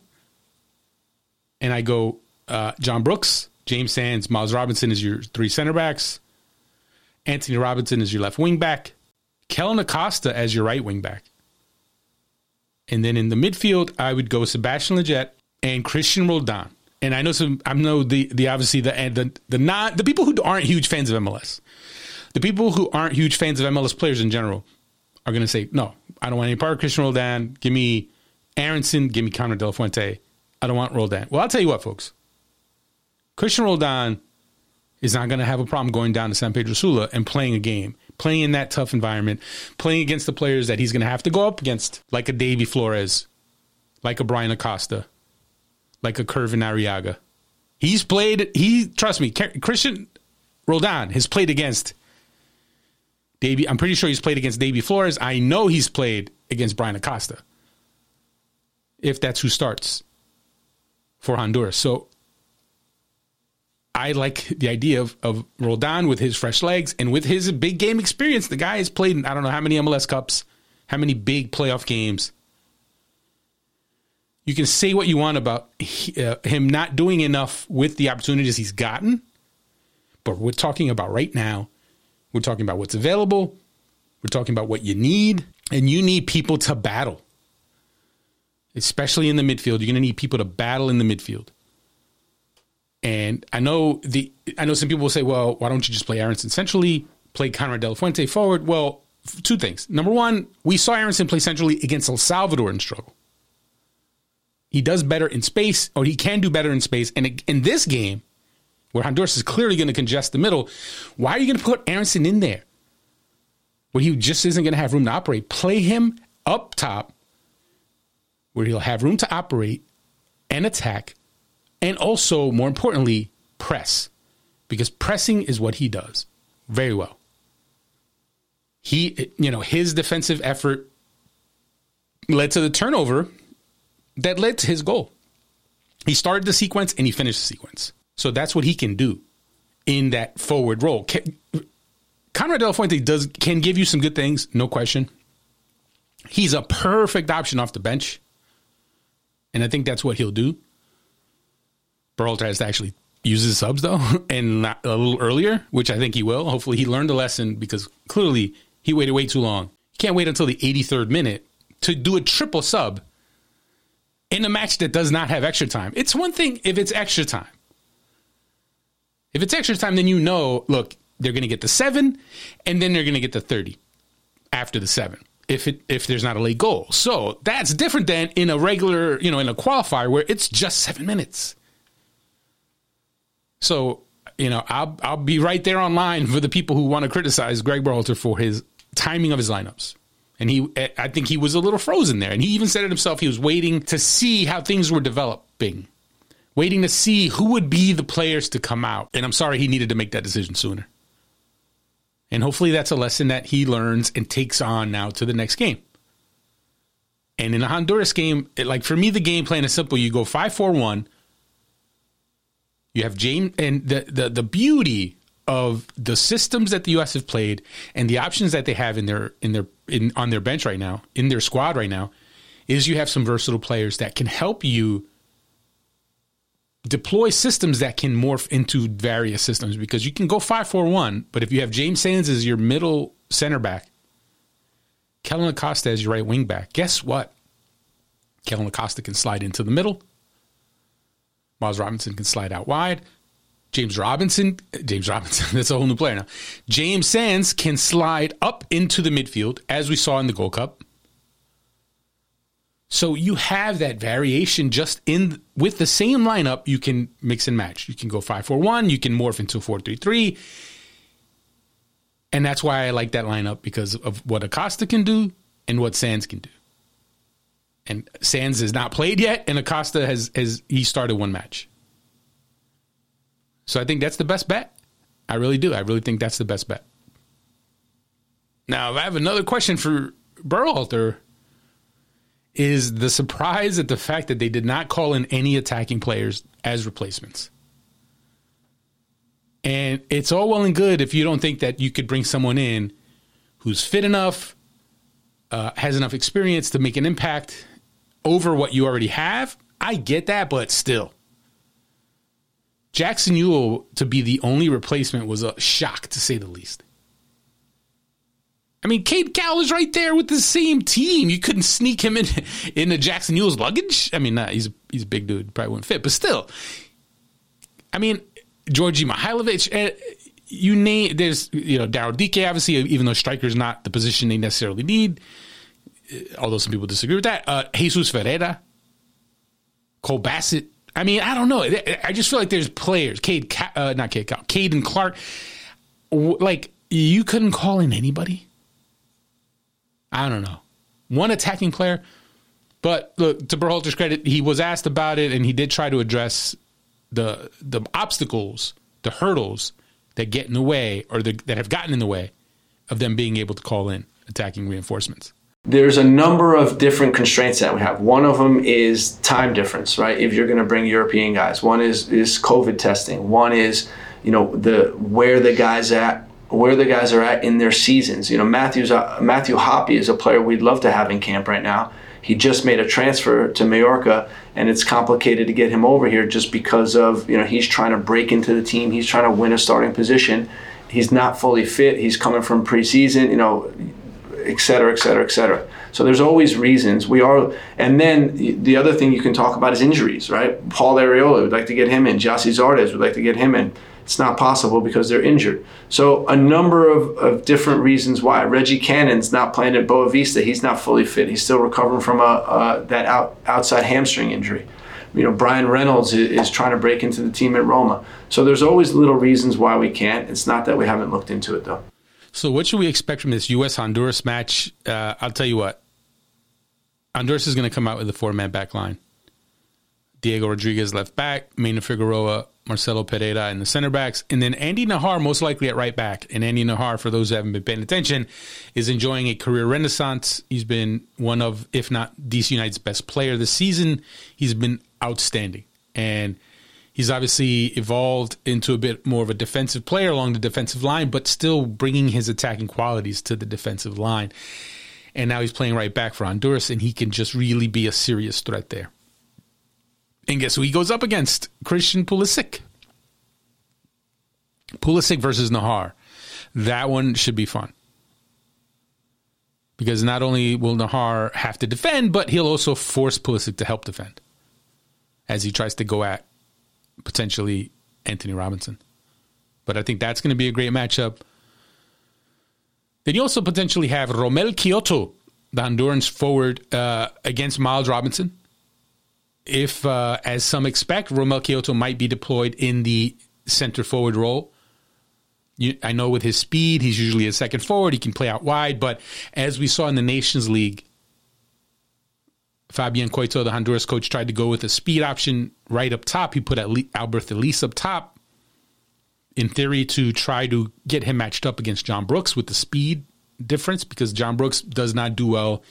[SPEAKER 3] and I go uh, John Brooks, James Sands, Miles Robinson is your three center backs, Antonee Robinson is your left wing back, Kellyn Acosta as your right wing back, and then in the midfield I would go Sebastian Lletget and Cristian Roldan and I know some. I know the the obviously the the the not the people who aren't huge fans of MLS, the people who aren't huge fans of MLS players in general, are going to say, no, I don't want any part of Cristian Roldan. Give me Aaronson. Give me Konrad De La Fuente. I don't want Roldan. Well, I'll tell you what, folks. Cristian Roldan is not going to have a problem going down to San Pedro Sula and playing a game, playing in that tough environment, playing against the players that he's going to have to go up against, like a Deiby Flores, like a Bryan Acosta, like a Kervin Arriaga. He's played. He trust me, Cristian Roldan has played against Deiby. I'm pretty sure he's played against Deiby Flores. I know he's played against Bryan Acosta. If that's who starts for Honduras, so I like the idea of, of Roldan with his fresh legs and with his big game experience. The guy has played in I don't know how many MLS Cups, how many big playoff games you can say what you want about he, uh, him not doing enough with the opportunities he's gotten, But we're talking about right now. We're talking about what's available. We're talking about what you need, and you need people to battle, especially in the midfield. You're going to need people to battle in the midfield. And I know the I know some people will say, well, why don't you just play Aaronson centrally, play Konrad Del Fuente forward? Well, two things. Number one, we saw Aaronson play centrally against El Salvador and struggle. He does better in space, or he can do better in space. And in this game, where Honduras is clearly going to congest the middle, why are you going to put Aaronson in there? Where he just isn't going to have room to operate. Play him up top, where he'll have room to operate and attack and also, more importantly, press, because pressing is what he does very well. He, you know, his defensive effort led to the turnover that led to his goal. He started the sequence and he finished the sequence. So that's what he can do in that forward role. Konrad Del Fuente does can give you some good things, no question. He's a perfect option off the bench. And I think that's what he'll do. Berhalter actually use his subs though, and a little earlier, which I think he will. Hopefully, he learned a lesson because clearly he waited way too long. You can't wait until the 83rd minute to do a triple sub in a match that does not have extra time. It's one thing if it's extra time. If it's extra time, then you know, look, they're going to get the seven, and then they're going to get the 30 after the seven. If it if there's not a late goal, so that's different than in a regular, you know, in a qualifier where it's just seven minutes. So, you know, I'll I'll be right there online for the people who want to criticize Greg Berhalter for his timing of his lineups. And he, I think he was a little frozen there. And he even said it himself. He was waiting to see how things were developing, waiting to see who would be the players to come out. And I'm sorry he needed to make that decision sooner. And hopefully that's a lesson that he learns and takes on now to the next game. And in a Honduras game, it, like for me, the game plan is simple. You go 5 4 1 you have James, and the, the the beauty of the systems that the U.S. have played and the options that they have in their in their in on their bench right now, in their squad right now, is you have some versatile players that can help you deploy systems that can morph into various systems because you can go 5-4-1, but if you have James Sands as your middle center back, Kellyn Acosta as your right wing back, guess what? Kellyn Acosta can slide into the middle Miles Robinson can slide out wide. James Robinson, James Robinson, that's a whole new player now. James Sands can slide up into the midfield, as we saw in the Gold Cup. So you have that variation just in with the same lineup. You can mix and match. You can go five four one. You can morph into four three three, and that's why I like that lineup because of what Acosta can do and what Sands can do and Sands has not played yet, and Acosta has has he started one match. So I think that's the best bet. I really do. I really think that's the best bet. Now, I have another question for Berhalter. Is the surprise at the fact that they did not call in any attacking players as replacements? And it's all well and good if you don't think that you could bring someone in who's fit enough, uh, has enough experience to make an impact, over what you already have. I get that, but still. Jackson Yueill to be the only replacement was a shock to say the least. I mean, Cade Cowell is right there with the same team. You couldn't sneak him in into Jackson Yueill's luggage. I mean, nah, he's he's a big dude, probably wouldn't fit, but still. I mean, Djordje Mihailovic, uh, you name there's you know Daryl Dike, obviously, even though striker's not the position they necessarily need although some people disagree with that. Uh, Jesus Ferreira, Cole Bassett. I mean, I don't know. I just feel like there's players, Cade, uh, not Cade, Caden Clark. Like you couldn't call in anybody. I don't know. One attacking player, but look to Berhalter's credit, he was asked about it and he did try to address the the obstacles, the hurdles that get in the way or the, that have gotten in the way of them being able to call in attacking reinforcements
[SPEAKER 1] there's a number of different constraints that we have. One of them is time difference, right? If you're going to bring European guys, one is is COVID testing. One is you know the where the guys at where the guys are at in their seasons. You know Matthew's uh, Matthew Hoppe is a player we'd love to have in camp right now. He just made a transfer to Mallorca, and it's complicated to get him over here just because of you know he's trying to break into the team. He's trying to win a starting position. He's not fully fit. He's coming from preseason. You know, et cetera, et cetera, et cetera. So there's always reasons. We are, and then the other thing you can talk about is injuries, right? Paul Arriola would like to get him in. Gyasi Zardes would like to get him in. It's not possible because they're injured. So a number of, of different reasons why. Reggie Cannon's not playing at Boavista. He's not fully fit. He's still recovering from a, a that out, outside hamstring injury. You know, Bryan Reynolds is trying to break into the team at Roma. So there's always little reasons why we can't. It's not that we haven't looked into it though.
[SPEAKER 3] So, what should we expect from this U.S. Honduras match? Uh, I'll tell you what. Honduras is going to come out with a four man back line. Diego Rodriguez left back, Maynor Figueroa, Marcelo Pereira in the center backs, and then Andy Najar most likely at right back. And Andy Najar, for those who haven't been paying attention, is enjoying a career renaissance. He's been one of, if not DC United's best player this season. He's been outstanding. And he's obviously evolved into a bit more of a defensive player along the defensive line, but still bringing his attacking qualities to the defensive line. And now he's playing right back for Honduras, and he can just really be a serious threat there. And guess who he goes up against? Christian Pulisic. Pulisic versus Najar. That one should be fun. Because not only will Najar have to defend, but he'll also force Pulisic to help defend as he tries to go at potentially Antonee Robinson. But I think that's going to be a great matchup. Then you also potentially have Romell Quioto, the Honduran's forward, uh, against Miles Robinson if, uh, as some expect, Romell Quioto might be deployed in the center forward role. You, I know with his speed, he's usually a second forward. He can play out wide, but as we saw in the Nations League, Fabian Coito, the Honduras coach, tried to go with a speed option right up top. He put Alberth Elis up top, in theory, to try to get him matched up against John Brooks with the speed difference, because John Brooks does not do well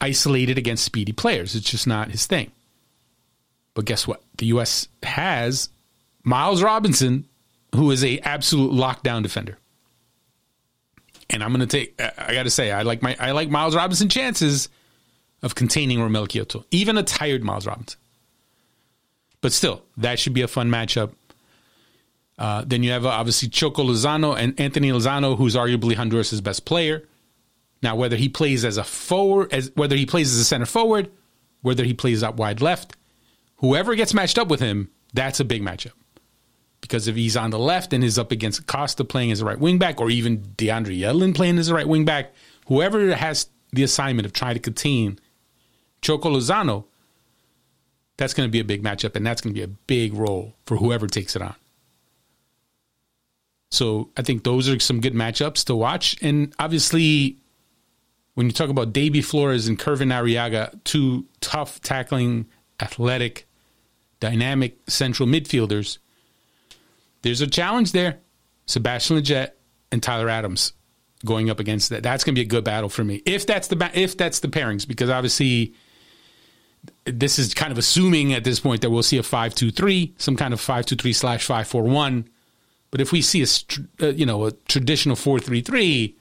[SPEAKER 3] isolated against speedy players. It's just not his thing. But guess what? The U.S. has Miles Robinson, who is a absolute lockdown defender. And I'm going to take. I got to say, I like my I like Miles Robinson chances of containing Romell Quioto, even a tired Miles Robinson. But still, that should be a fun matchup. Uh, then you have uh, obviously Choco Lozano and Anthony Lozano, who's arguably Honduras' best player. Now, whether he plays as a forward, as whether he plays as a center forward, whether he plays out wide left, whoever gets matched up with him, that's a big matchup. Because if he's on the left and is up against Costa playing as a right wing back, or even DeAndre Yedlin playing as a right wing back, whoever has the assignment of trying to contain Choco Lozano, that's going to be a big matchup, and that's going to be a big role for whoever takes it on. So I think those are some good matchups to watch. And obviously, when you talk about Deiby Flores and Kervin Arriaga, two tough tackling, athletic, dynamic central midfielders, there's a challenge there. Sebastian Lletget and Tyler Adams going up against that. That's going to be a good battle for me. If that's the if that's the pairings, because obviously this is kind of assuming at this point that we'll see a five two three, some kind of five two three slash five four one. But if we see a uh, you know a traditional four three three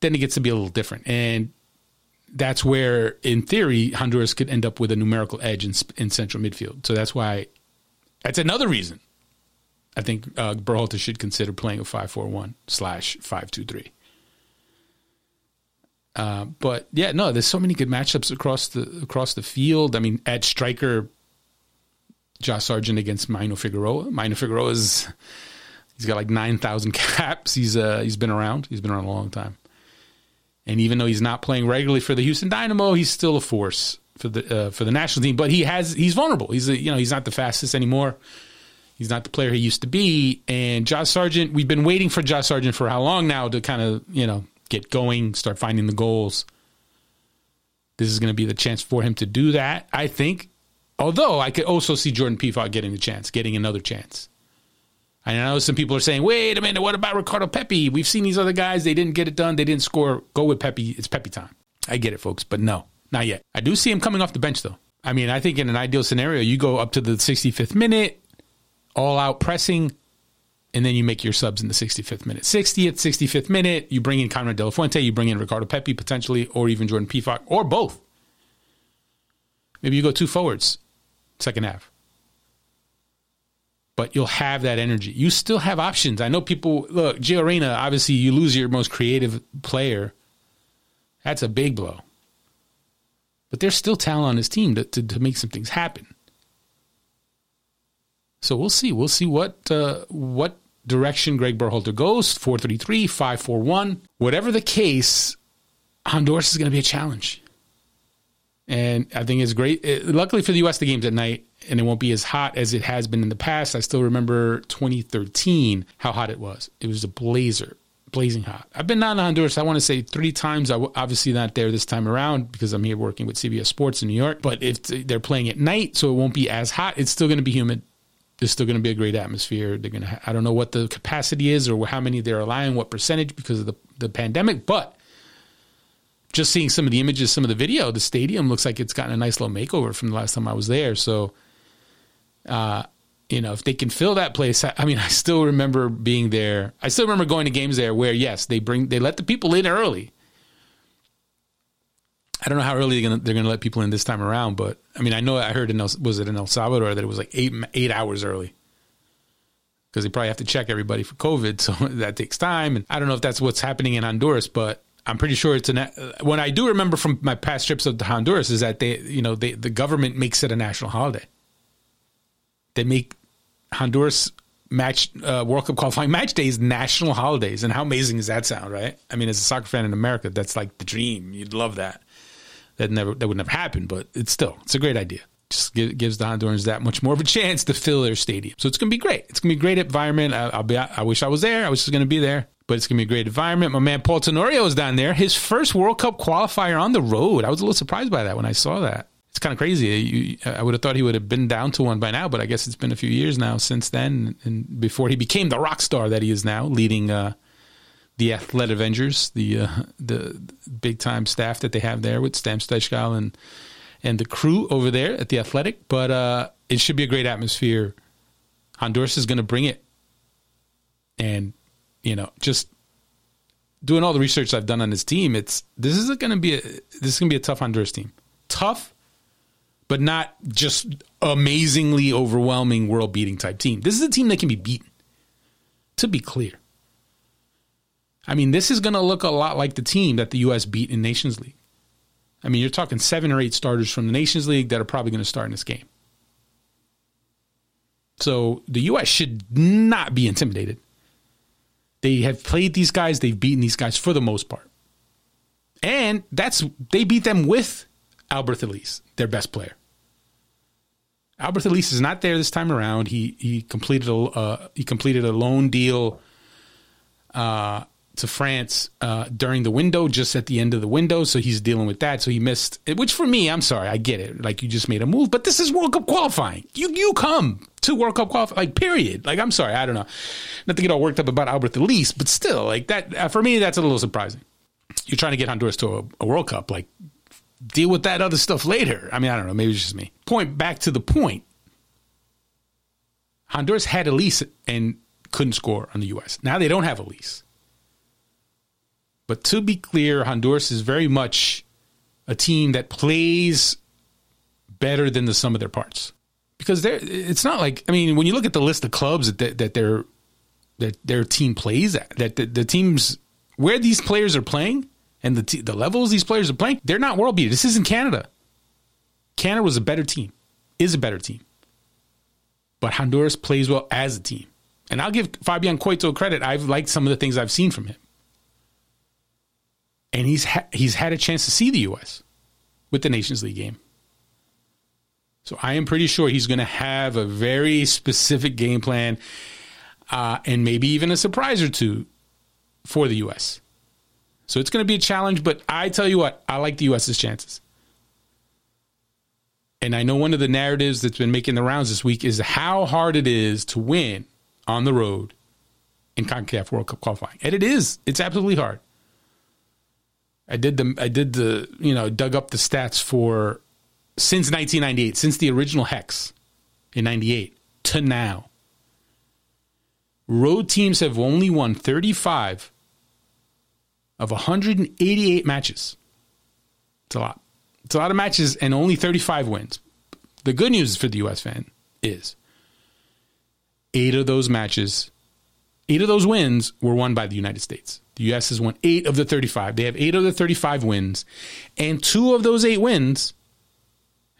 [SPEAKER 3] then it gets to be a little different. And that's where, in theory, Honduras could end up with a numerical edge in, in central midfield. So that's why, that's another reason I think uh, Berhalter should consider playing a 5 4 1 slash 5 2 3. Uh, but yeah, no, there's so many good matchups across the across the field. I mean, at striker, Josh Sargent against Maynor Figueroa. Maynor Figueroa is he's got like nine thousand caps. He's uh he's been around. He's been around a long time. And even though he's not playing regularly for the Houston Dynamo, he's still a force for the uh, for the national team. But he has he's vulnerable. He's a, you know he's not the fastest anymore. He's not the player he used to be. And Josh Sargent, we've been waiting for Josh Sargent for how long now to kind of you know get going, start finding the goals. This is going to be the chance for him to do that. I think. Although I could also see Jordan Pefok getting the chance, getting another chance. I know some people are saying, wait a minute, what about Ricardo Pepi? We've seen these other guys. They didn't get it done. They didn't score. Go with Pepi. It's Pepi time. I get it, folks, but no, not yet. I do see him coming off the bench, though. I mean, I think in an ideal scenario, you go up to the 65th minute, all out pressing, and then you make your subs in the 65th minute. 60th, 65th minute, you bring in Konrad De La Fuente, you bring in Ricardo Pepi potentially, or even Jordan Pefok, or both. Maybe you go two forwards, second half. But you'll have that energy. You still have options. I know people look, Gio Reyna, obviously you lose your most creative player. That's a big blow. But there's still talent on his team to, to, to make some things happen. So we'll see. We'll see what uh, what direction Greg Berhalter goes. 433, 541. Whatever the case, Honduras is going to be a challenge. And I think it's great. It, luckily for the U.S., the game's at night and it won't be as hot as it has been in the past. I still remember 2013, how hot it was. It was a blazer, blazing hot. I've been down to Honduras, I want to say three times. I w- obviously not there this time around because I'm here working with CBS Sports in New York. But if they're playing at night, so it won't be as hot, it's still going to be humid there's still going to be a great atmosphere. They're going to. Ha- I don't know what the capacity is or how many they're allowing, what percentage because of the the pandemic, but just seeing some of the images, some of the video, the stadium looks like it's gotten a nice little makeover from the last time I was there. So, uh, you know, if they can fill that place, I, I mean, I still remember being there. I still remember going to games there where yes, they bring they let the people in early I don't know how early they're gonna, they're gonna let people in this time around, but I mean, I know I heard in El, was it in El Salvador that it was like eight eight hours early because they probably have to check everybody for COVID, so that takes time. And I don't know if that's what's happening in Honduras, but I'm pretty sure it's an. What I do remember from my past trips to Honduras is that they, you know, they the government makes it a national holiday. They make Honduras match uh, World Cup qualifying match days national holidays, and how amazing does that sound, right? I mean, as a soccer fan in America, that's like the dream. You'd love that that never that would never happen, but it's still it's a great idea. Just gives the Hondurans that much more of a chance to fill their stadium. So it's to be great. It's to be a great environment. I, will be. I wish I was there. I was just to be there, but it's to be a great environment. My man Paul Tenorio is down there. His first World Cup qualifier on the road. I was a little surprised by that when I saw that. It's kind of crazy. You, I would have thought he would have been down to one by now, but I guess it's been a few years now since then, and before he became the rock star that he is now, leading. Uh, the Athletic Avengers, the uh, the big time staff that they have there with Sam Stejskal and and the crew over there at the Athletic. But uh, it should be a great atmosphere. Honduras is going to bring it, and you know, just doing all the research I've done on this team, it's this is going to be a this is going to be a tough Honduras team. Tough, but not just amazingly overwhelming, world beating type team. This is a team that can be beaten. To be clear I mean, this is going to look a lot like the team that the U.S. beat in Nations League. I mean, you're talking seven or eight starters from the Nations League that are probably going to start in this game. So the U.S. should not be intimidated. They have played these guys, they've beaten these guys for the most part. And that's they beat them with Alberth Elis, their best player. Alberth Elis is not there this time around. He he completed a uh, he completed a loan deal uh, to France uh, during the window, just at the end of the window. So he's dealing with that. So he missed, which for me, I'm sorry, I get it. Like you just made a move, but this is World Cup qualifying. You you come to World Cup qualifying, like period. Like I'm sorry, I don't know, not to get all worked up about Alberth Elis, but still, like that uh, for me, that's a little surprising. You're trying to get Honduras to a, a World Cup, like deal with that other stuff later. I mean, I don't know, maybe it's just me. Point back to the point. Honduras had Elis and couldn't score on the U.S. Now they don't have Elis. But to be clear, Honduras is very much a team that plays better than the sum of their parts. Because they're, it's not like I mean, when you look at the list of clubs that that their that their team plays at, that the, the teams where these players are playing and the the levels these players are playing, they're not world beaters. This isn't Canada. Canada was a better team, is a better team, but Honduras plays well as a team. And I'll give Fabian Coito credit. I've liked some of the things I've seen from him and he's ha- he's had a chance to see the U.S. with the Nations League game. So I am pretty sure he's going to have a very specific game plan, uh, and maybe even a surprise or two for the U.S. So it's going to be a challenge, but I tell you what, I like the U.S.'s chances. And I know one of the narratives that's been making the rounds this week is how hard it is to win on the road in CONCACAF World Cup qualifying. And it is. It's absolutely hard. I did the I did the you know dug up the stats for since 1998, since the original hex in 98 to now. road teams have only won 35 of 188 matches. It's a lot. It's a lot of matches and only 35 wins. The good news for the US fan is eight of those matches, eight of those wins were won by the United States. The US has won eight of the 35. They have eight of the 35 wins, and two of those eight wins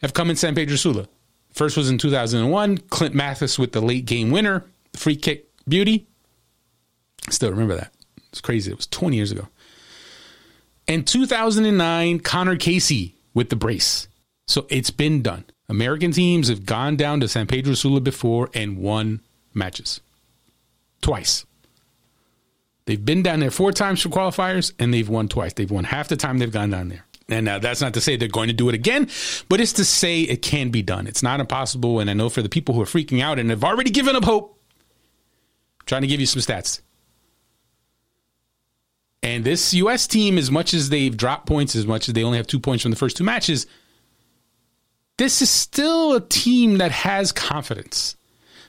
[SPEAKER 3] have come in San Pedro Sula. First was in 2001, Clint Mathis with the late game winner, the free kick beauty. Still remember that. It's crazy. It was 20 years ago. And 2009, Conor Casey with the brace. So it's been done. American teams have gone down to San Pedro Sula before and won matches. Twice. They've been down there four times for qualifiers and they've won twice. They've won half the time they've gone down there. And now that's not to say they're going to do it again, but it's to say it can be done. It's not impossible. And I know for the people who are freaking out and have already given up hope, I'm trying to give you some stats. And this U.S. team, as much as they've dropped points, as much as they only have two points from the first two matches, this is still a team that has confidence.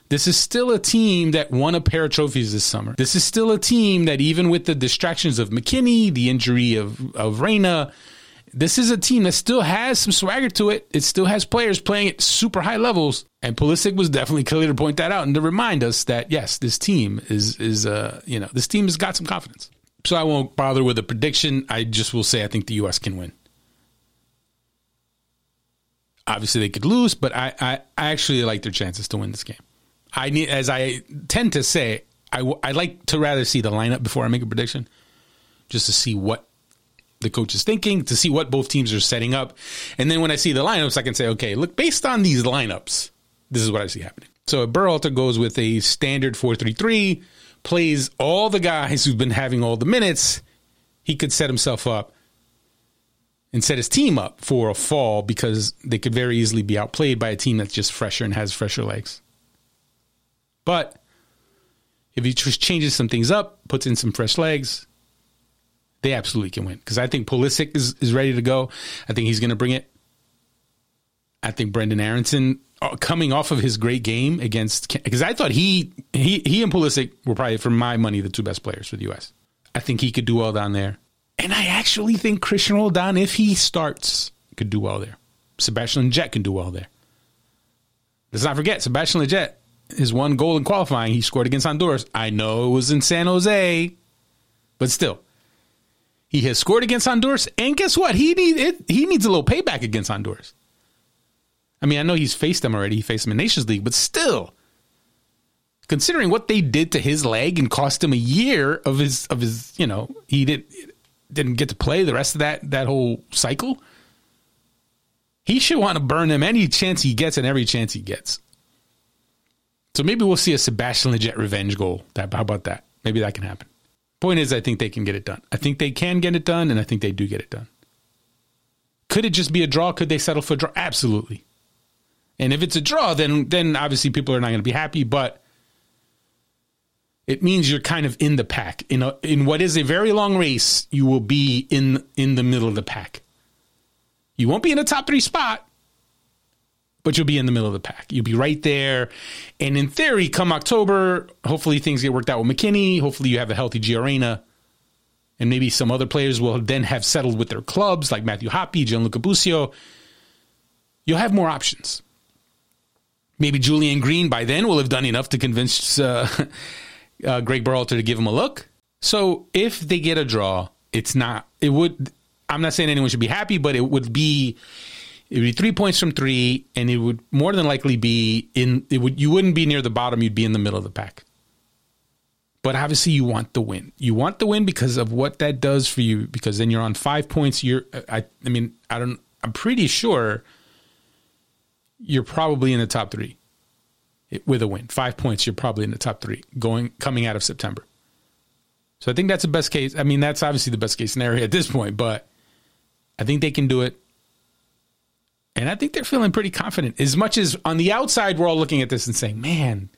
[SPEAKER 3] This is still a team that won a pair of trophies this summer. This is still a team that, even with the distractions of McKennie, the injury of, of Reyna, this is a team that still has some swagger to it. It still has players playing at super high levels. And Pulisic was definitely clear to point that out and to remind us that, yes, this team is, is uh, you know, this team has got some confidence. So I won't bother with a prediction. I just will say I think the U.S. can win. Obviously, they could lose, but I, I, I actually like their chances to win this game. I need, as I tend to say, I, w- I like to rather see the lineup before I make a prediction, just to see what the coach is thinking, to see what both teams are setting up, and then when I see the lineups, I can say, okay, look, based on these lineups, this is what I see happening. So if Berhalter goes with a standard four three three, plays all the guys who've been having all the minutes, he could set himself up and set his team up for a fall because they could very easily be outplayed by a team that's just fresher and has fresher legs. But if he just changes some things up, puts in some fresh legs, they absolutely can win. Because I think Pulisic is, is ready to go. I think he's going to bring it. I think Brendan Aaronson uh, coming off of his great game against because I thought he he he and Pulisic were probably for my money the two best players for the U.S. I think he could do well down there, and I actually think Cristian Roldan, if he starts, could do well there. Sebastian Lletget can do well there. Let's not forget Sebastian Lletget his one goal in qualifying he scored against Honduras. I know it was in San Jose, but still, he has scored against Honduras, and guess what? He need it, he needs a little payback against Honduras. I mean, I know he's faced them already. He faced them in Nations League, but still, considering what they did to his leg and cost him a year of his of his, you know, he didn't didn't get to play the rest of that that whole cycle. He should want to burn him any chance he gets and every chance he gets. So maybe we'll see a Sebastian Lletget revenge goal. That how about that? Maybe that can happen. Point is, I think they can get it done. I think they can get it done, and I think they do get it done. Could it just be a draw? Could they settle for a draw? Absolutely. And if it's a draw, then then obviously people are not going to be happy. But it means you're kind of in the pack. In a, in what is a very long race, you will be in in the middle of the pack. You won't be in the top three spot, but you'll be in the middle of the pack. You'll be right there. And in theory, come October, hopefully things get worked out with McKennie. Hopefully you have a healthy Gio Reyna. And maybe some other players will then have settled with their clubs, like Matthew Hoppe, Gianluca Busio. You'll have more options. Maybe Julian Green by then will have done enough to convince uh, uh, Greg Berhalter to give him a look. So if they get a draw, it's not, it would, I'm not saying anyone should be happy, but it would be it would be three points from three, and it would more than likely be in. It would you wouldn't be near the bottom; you'd be in the middle of the pack. But obviously, you want the win. You want the win because of what that does for you. Because then you're on five points. You're. I. I mean, I don't. I'm pretty sure you're probably in the top three with a win. Five points, you're probably in the top three going coming out of September. So I think that's the best case. I mean, that's obviously the best case scenario at this point, but I think they can do it. And I think they're feeling pretty confident. As much as on the outside, we're all looking at this and saying, man,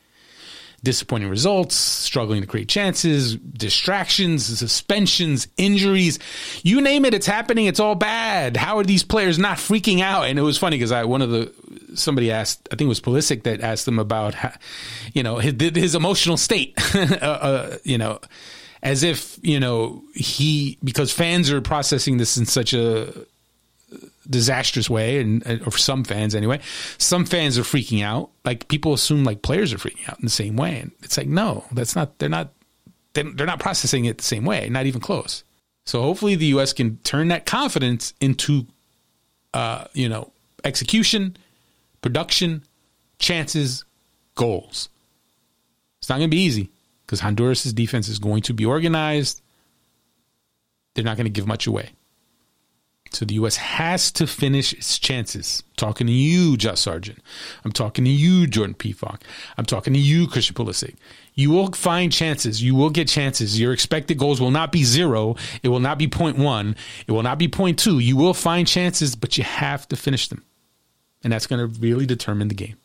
[SPEAKER 3] disappointing results, struggling to create chances, distractions, suspensions, injuries. You name it, it's happening. It's all bad. How are these players not freaking out? And it was funny because I one of the somebody asked, I think it was Pulisic that asked them about, how, you know, his, his emotional state. uh, uh, you know, as if you know he because fans are processing this in such a disastrous way, and or some fans anyway. Some fans are freaking out. Like people assume like players are freaking out in the same way, and it's like no, that's not. They're not. They're not processing it the same way. Not even close. So hopefully the U.S. can turn that confidence into, uh, you know, execution, production, chances, goals. It's not going to be easy because Honduras' defense is going to be organized. They're not going to give much away. So the U.S. has to finish its chances. I'm talking to you, Josh Sargent. I'm talking to you, Jordan Pefok. I'm talking to you, Christian Pulisic. You will find chances. You will get chances. Your expected goals will not be zero. It will not be one. It will not be two. You will find chances, but you have to finish them. And that's going to really determine the game.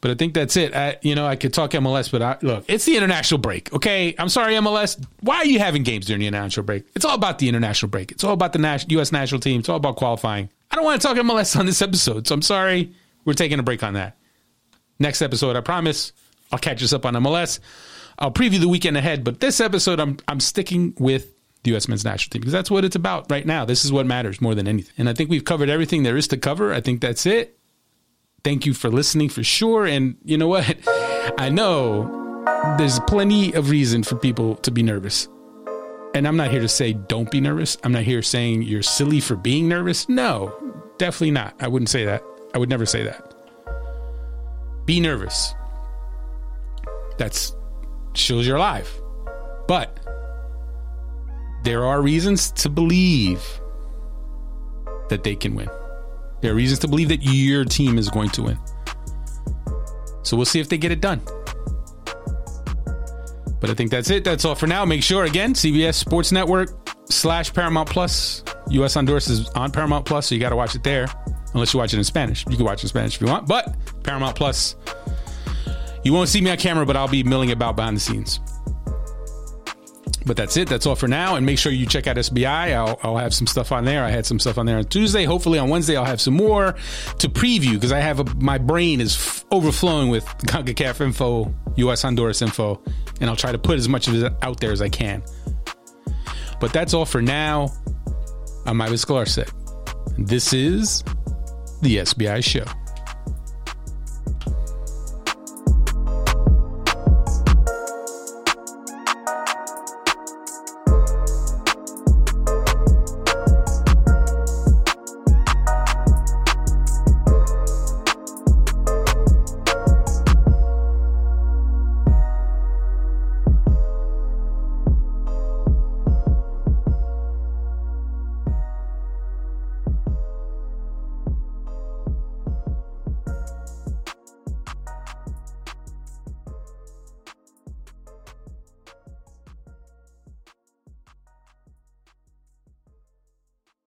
[SPEAKER 3] But I think that's it. I, you know, I could talk MLS, but I, look, it's the international break. Okay, I'm sorry, MLS. Why are you having games during the international break? It's all about the international break. It's all about the nas- U.S. national team. It's all about qualifying. I don't want to talk MLS on this episode, so I'm sorry. We're taking a break on that. Next episode, I promise, I'll catch us up on MLS. I'll preview the weekend ahead, but this episode, I'm I'm sticking with the U.S. men's national team because that's what it's about right now. This is what matters more than anything. And I think we've covered everything there is to cover. I think that's it thank you for listening for sure. And you know what? I know there's plenty of reason for people to be nervous. And I'm not here to say don't be nervous. I'm not here saying you're silly for being nervous. No, definitely not. I wouldn't say that. I would never say that. Be nervous. That's shows you're alive. But there are reasons to believe that they can win. There are reasons to believe that your team is going to win. So we'll see if they get it done. But I think that's it. That's all for now. Make sure, again, CBS Sports Network slash Paramount Plus. US Honduras is on Paramount Plus, so you got to watch it there. Unless you watch it in Spanish. You can watch it in Spanish if you want. But Paramount Plus, you won't see me on camera, but I'll be milling about behind the scenes. But that's it. That's all for now. And make sure you check out SBI. I'll, I'll have some stuff on there. I had some stuff on there on Tuesday. Hopefully on Wednesday I'll have some more to preview because I have a, my brain is f- overflowing with CONCACAF info, US Honduras info, and I'll try to put as much of it out there as I can. But that's all for now. I'm Ives Galarcep. This is the SBI Show.